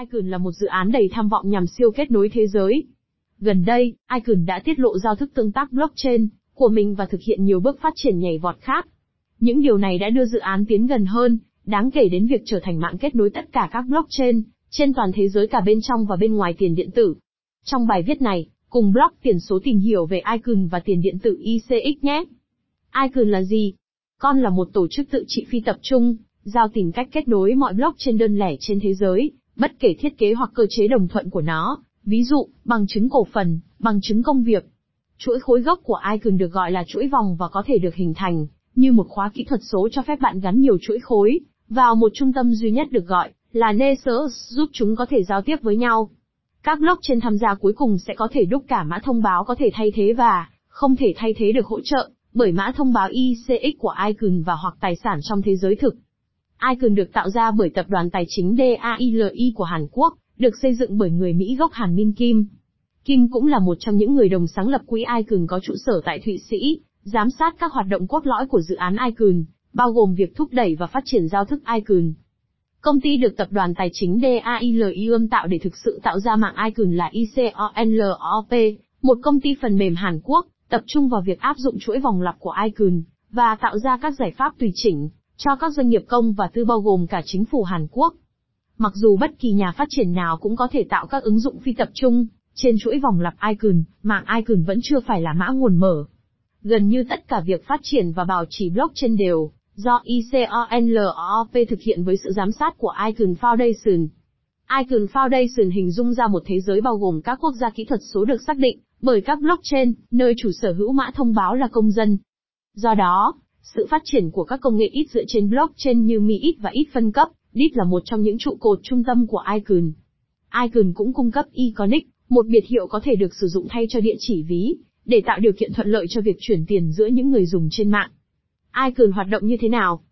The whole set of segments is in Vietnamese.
Icon là một dự án đầy tham vọng nhằm siêu kết nối thế giới. Gần đây, Icon đã tiết lộ giao thức tương tác blockchain của mình và thực hiện nhiều bước phát triển nhảy vọt khác. Những điều này đã đưa dự án tiến gần hơn, đáng kể đến việc trở thành mạng kết nối tất cả các blockchain trên toàn thế giới cả bên trong và bên ngoài tiền điện tử. Trong bài viết này, cùng blog tiền số tìm hiểu về Icon và tiền điện tử ICX nhé. Icon là gì? Con là một tổ chức tự trị phi tập trung, giao tìm cách kết nối mọi blockchain đơn lẻ trên thế giới, bất kể thiết kế hoặc cơ chế đồng thuận của nó, ví dụ, bằng chứng cổ phần, bằng chứng công việc. Chuỗi khối gốc của Icon được gọi là chuỗi vòng và có thể được hình thành như một khóa kỹ thuật số cho phép bạn gắn nhiều chuỗi khối vào một trung tâm duy nhất được gọi là Nessus giúp chúng có thể giao tiếp với nhau. Các blockchain tham gia cuối cùng sẽ có thể đúc cả mã thông báo có thể thay thế và không thể thay thế được hỗ trợ bởi mã thông báo ICX của Icon và hoặc tài sản trong thế giới thực. Icon được tạo ra bởi tập đoàn tài chính DAILI của Hàn Quốc, được xây dựng bởi người Mỹ gốc Hàn Min Kim. Kim cũng là một trong những người đồng sáng lập quỹ Icon có trụ sở tại Thụy Sĩ, giám sát các hoạt động cốt lõi của dự án Icon, bao gồm việc thúc đẩy và phát triển giao thức Icon. Công ty được tập đoàn tài chính DAILI ươm tạo để thực sự tạo ra mạng Icon là ICONLOP, một công ty phần mềm Hàn Quốc, tập trung vào việc áp dụng chuỗi vòng lặp của Icon, và tạo ra các giải pháp tùy chỉnh, cho các doanh nghiệp công và tư bao gồm cả chính phủ Hàn Quốc. Mặc dù bất kỳ nhà phát triển nào cũng có thể tạo các ứng dụng phi tập trung, trên chuỗi vòng lặp Icon, mạng Icon vẫn chưa phải là mã nguồn mở. Gần như tất cả việc phát triển và bảo trì blockchain đều do ICONLOP thực hiện với sự giám sát của Icon Foundation. Icon Foundation hình dung ra một thế giới bao gồm các quốc gia kỹ thuật số được xác định bởi các blockchain, nơi chủ sở hữu mã thông báo là công dân. Do đó, sự phát triển của các công nghệ ít dựa trên blockchain như Mi ít và ít phân cấp, DIP là một trong những trụ cột trung tâm của Icon. Icon cũng cung cấp Iconic, một biệt hiệu có thể được sử dụng thay cho địa chỉ ví, để tạo điều kiện thuận lợi cho việc chuyển tiền giữa những người dùng trên mạng. Icon hoạt động như thế nào?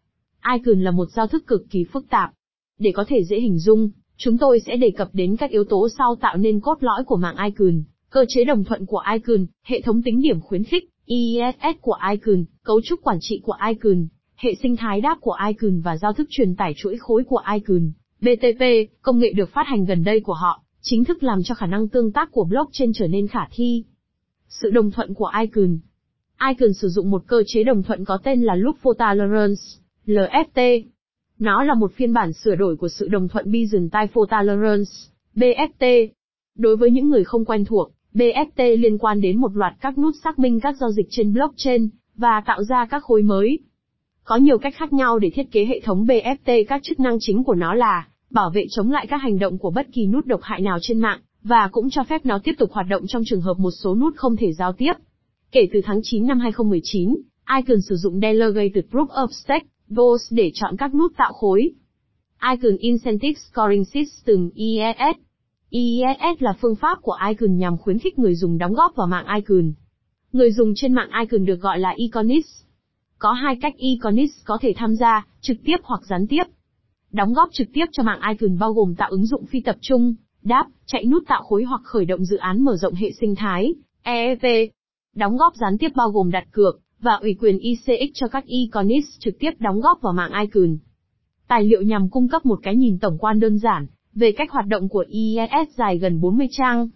Icon là một giao thức cực kỳ phức tạp. Để có thể dễ hình dung, chúng tôi sẽ đề cập đến các yếu tố sau tạo nên cốt lõi của mạng Icon, cơ chế đồng thuận của Icon, hệ thống tính điểm khuyến khích, IESS của Icon, cấu trúc quản trị của Icon, hệ sinh thái đáp của Icon và giao thức truyền tải chuỗi khối của Icon. BTP, công nghệ được phát hành gần đây của họ, chính thức làm cho khả năng tương tác của blockchain trở nên khả thi. Sự đồng thuận của Icon Icon sử dụng một cơ chế đồng thuận có tên là Loop for Tolerance, LFT. Nó là một phiên bản sửa đổi của sự đồng thuận Byzantine for Tolerance, BFT. Đối với những người không quen thuộc, BFT liên quan đến một loạt các nút xác minh các giao dịch trên blockchain, và tạo ra các khối mới. Có nhiều cách khác nhau để thiết kế hệ thống BFT các chức năng chính của nó là bảo vệ chống lại các hành động của bất kỳ nút độc hại nào trên mạng, và cũng cho phép nó tiếp tục hoạt động trong trường hợp một số nút không thể giao tiếp. Kể từ tháng 9 năm 2019, Icon sử dụng Delegated Proof of Stake, DOS để chọn các nút tạo khối. Icon Incentive Scoring System IES IIS là phương pháp của Icon nhằm khuyến khích người dùng đóng góp vào mạng Icon. Người dùng trên mạng Icon được gọi là Iconis. Có hai cách Iconis có thể tham gia, trực tiếp hoặc gián tiếp. Đóng góp trực tiếp cho mạng Icon bao gồm tạo ứng dụng phi tập trung, đáp, chạy nút tạo khối hoặc khởi động dự án mở rộng hệ sinh thái, EEP. Đóng góp gián tiếp bao gồm đặt cược, và ủy quyền ICX cho các Iconis trực tiếp đóng góp vào mạng Icon. Tài liệu nhằm cung cấp một cái nhìn tổng quan đơn giản, về cách hoạt động của IES dài gần 40 trang.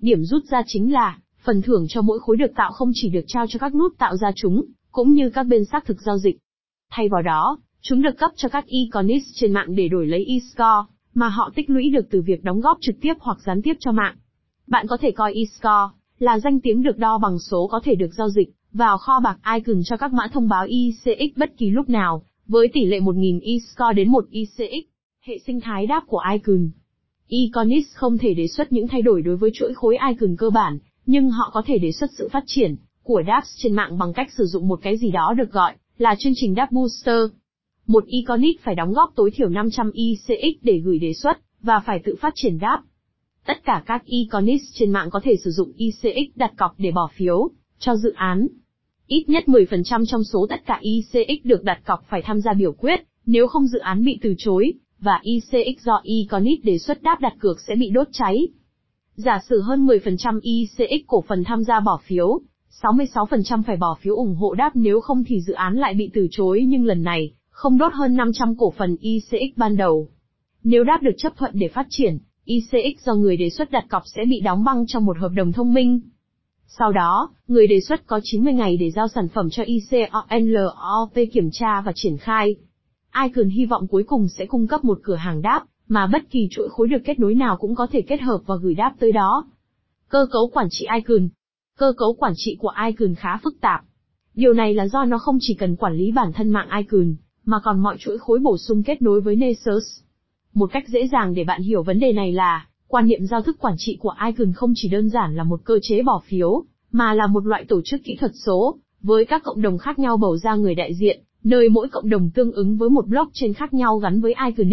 Điểm rút ra chính là, phần thưởng cho mỗi khối được tạo không chỉ được trao cho các nút tạo ra chúng, cũng như các bên xác thực giao dịch. Thay vào đó, chúng được cấp cho các Iconis trên mạng để đổi lấy eScore, mà họ tích lũy được từ việc đóng góp trực tiếp hoặc gián tiếp cho mạng. Bạn có thể coi eScore là danh tiếng được đo bằng số có thể được giao dịch vào kho bạc icon cho các mã thông báo ICX bất kỳ lúc nào, với tỷ lệ 1000 e-score đến 1 ICX. E Hệ sinh thái đáp của Icon. Iconis không thể đề xuất những thay đổi đối với chuỗi khối icon cơ bản, nhưng họ có thể đề xuất sự phát triển của dApps trên mạng bằng cách sử dụng một cái gì đó được gọi là chương trình đáp booster. Một Iconis phải đóng góp tối thiểu 500 ICX để gửi đề xuất, và phải tự phát triển đáp. Tất cả các Iconis trên mạng có thể sử dụng ICX đặt cọc để bỏ phiếu cho dự án. Ít nhất 10% trong số tất cả ICX được đặt cọc phải tham gia biểu quyết, nếu không dự án bị từ chối, và ICX do Iconit đề xuất đáp đặt cược sẽ bị đốt cháy. Giả sử hơn 10% ICX cổ phần tham gia bỏ phiếu, 66% phải bỏ phiếu ủng hộ đáp nếu không thì dự án lại bị từ chối nhưng lần này, không đốt hơn 500 cổ phần ICX ban đầu. Nếu đáp được chấp thuận để phát triển, ICX do người đề xuất đặt cọc sẽ bị đóng băng trong một hợp đồng thông minh. Sau đó, người đề xuất có 90 ngày để giao sản phẩm cho ICONLOP kiểm tra và triển khai. Icon hy vọng cuối cùng sẽ cung cấp một cửa hàng đáp, mà bất kỳ chuỗi khối được kết nối nào cũng có thể kết hợp và gửi đáp tới đó. Cơ cấu quản trị Icon Cơ cấu quản trị của Icon khá phức tạp. Điều này là do nó không chỉ cần quản lý bản thân mạng Icon, mà còn mọi chuỗi khối bổ sung kết nối với Nessus. Một cách dễ dàng để bạn hiểu vấn đề này là, quan niệm giao thức quản trị của Icon không chỉ đơn giản là một cơ chế bỏ phiếu, mà là một loại tổ chức kỹ thuật số, với các cộng đồng khác nhau bầu ra người đại diện, nơi mỗi cộng đồng tương ứng với một blockchain khác nhau gắn với Icon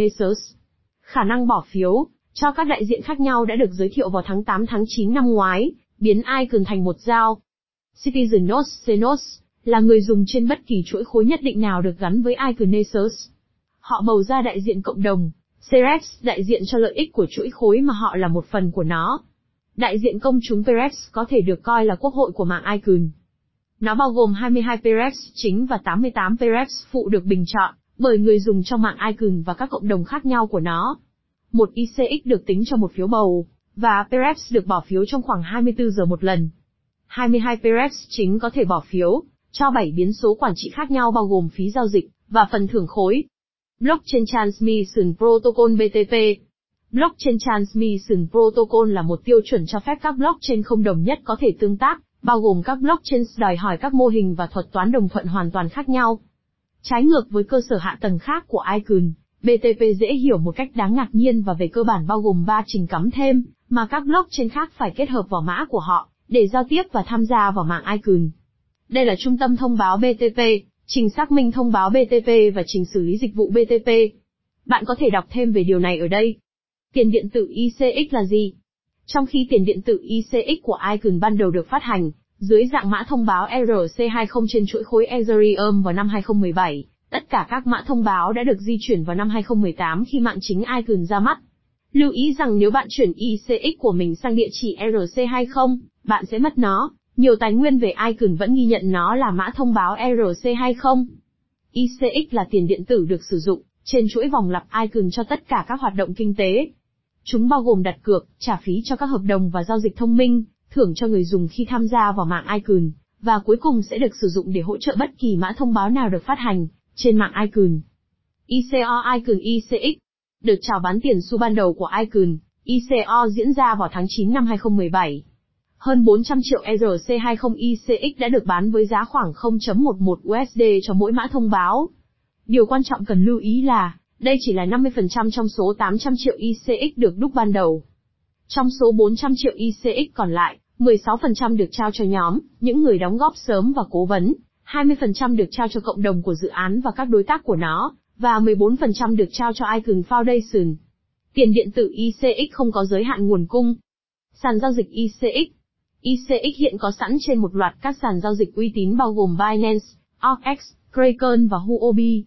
Khả năng bỏ phiếu cho các đại diện khác nhau đã được giới thiệu vào tháng 8 tháng 9 năm ngoái, biến Icon thành một giao. Citizen Notes là người dùng trên bất kỳ chuỗi khối nhất định nào được gắn với Icon Họ bầu ra đại diện cộng đồng, Cerex đại diện cho lợi ích của chuỗi khối mà họ là một phần của nó. Đại diện công chúng Perex có thể được coi là quốc hội của mạng Icon. Nó bao gồm 22 Perex chính và 88 Perex phụ được bình chọn bởi người dùng trong mạng Icon và các cộng đồng khác nhau của nó. Một ICX được tính cho một phiếu bầu, và Perex được bỏ phiếu trong khoảng 24 giờ một lần. 22 Perex chính có thể bỏ phiếu, cho 7 biến số quản trị khác nhau bao gồm phí giao dịch, và phần thưởng khối. Blockchain Transmission Protocol BTP Blockchain Transmission Protocol là một tiêu chuẩn cho phép các blockchain không đồng nhất có thể tương tác, bao gồm các blockchain đòi hỏi các mô hình và thuật toán đồng thuận hoàn toàn khác nhau. Trái ngược với cơ sở hạ tầng khác của Icon, BTP dễ hiểu một cách đáng ngạc nhiên và về cơ bản bao gồm 3 trình cắm thêm, mà các blockchain khác phải kết hợp vào mã của họ, để giao tiếp và tham gia vào mạng Icon. Đây là trung tâm thông báo BTP, trình xác minh thông báo BTP và trình xử lý dịch vụ BTP. Bạn có thể đọc thêm về điều này ở đây. Tiền điện tử ICX là gì? Trong khi tiền điện tử ICX của Icon ban đầu được phát hành, dưới dạng mã thông báo ERC20 trên chuỗi khối Ethereum vào năm 2017, tất cả các mã thông báo đã được di chuyển vào năm 2018 khi mạng chính Icon ra mắt. Lưu ý rằng nếu bạn chuyển ICX của mình sang địa chỉ ERC20, bạn sẽ mất nó. Nhiều tài nguyên về Icon vẫn ghi nhận nó là mã thông báo ERC20. ICX là tiền điện tử được sử dụng trên chuỗi vòng lặp Icon cho tất cả các hoạt động kinh tế. Chúng bao gồm đặt cược, trả phí cho các hợp đồng và giao dịch thông minh, thưởng cho người dùng khi tham gia vào mạng iCloud, và cuối cùng sẽ được sử dụng để hỗ trợ bất kỳ mã thông báo nào được phát hành trên mạng iCloud. ICO iCloud ICX được chào bán tiền xu ban đầu của iCloud, ICO diễn ra vào tháng 9 năm 2017. Hơn 400 triệu ERC20 ICX đã được bán với giá khoảng 0.11 USD cho mỗi mã thông báo. Điều quan trọng cần lưu ý là, đây chỉ là 50% trong số 800 triệu ICX được đúc ban đầu. Trong số 400 triệu ICX còn lại, 16% được trao cho nhóm, những người đóng góp sớm và cố vấn, 20% được trao cho cộng đồng của dự án và các đối tác của nó, và 14% được trao cho Icon Foundation. Tiền điện tử ICX không có giới hạn nguồn cung. Sàn giao dịch ICX ICX hiện có sẵn trên một loạt các sàn giao dịch uy tín bao gồm Binance, OKX, Kraken và Huobi.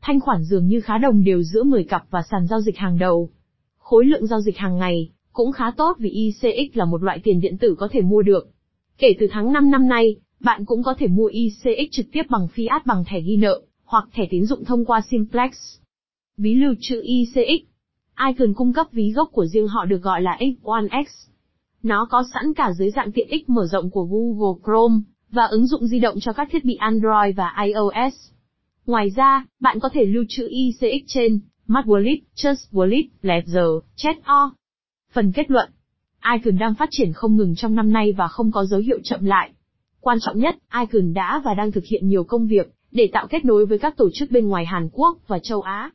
Thanh khoản dường như khá đồng đều giữa 10 cặp và sàn giao dịch hàng đầu. Khối lượng giao dịch hàng ngày cũng khá tốt vì ICX là một loại tiền điện tử có thể mua được. Kể từ tháng 5 năm nay, bạn cũng có thể mua ICX trực tiếp bằng fiat bằng thẻ ghi nợ, hoặc thẻ tín dụng thông qua Simplex. Ví lưu trữ ICX. Icon cung cấp ví gốc của riêng họ được gọi là X1X. Nó có sẵn cả dưới dạng tiện ích mở rộng của Google Chrome, và ứng dụng di động cho các thiết bị Android và iOS. Ngoài ra, bạn có thể lưu trữ ICX trên Smart Wallet, Trust Wallet, Ledger, Chat.o. Phần kết luận. Icon đang phát triển không ngừng trong năm nay và không có dấu hiệu chậm lại. Quan trọng nhất, Icon đã và đang thực hiện nhiều công việc để tạo kết nối với các tổ chức bên ngoài Hàn Quốc và châu Á.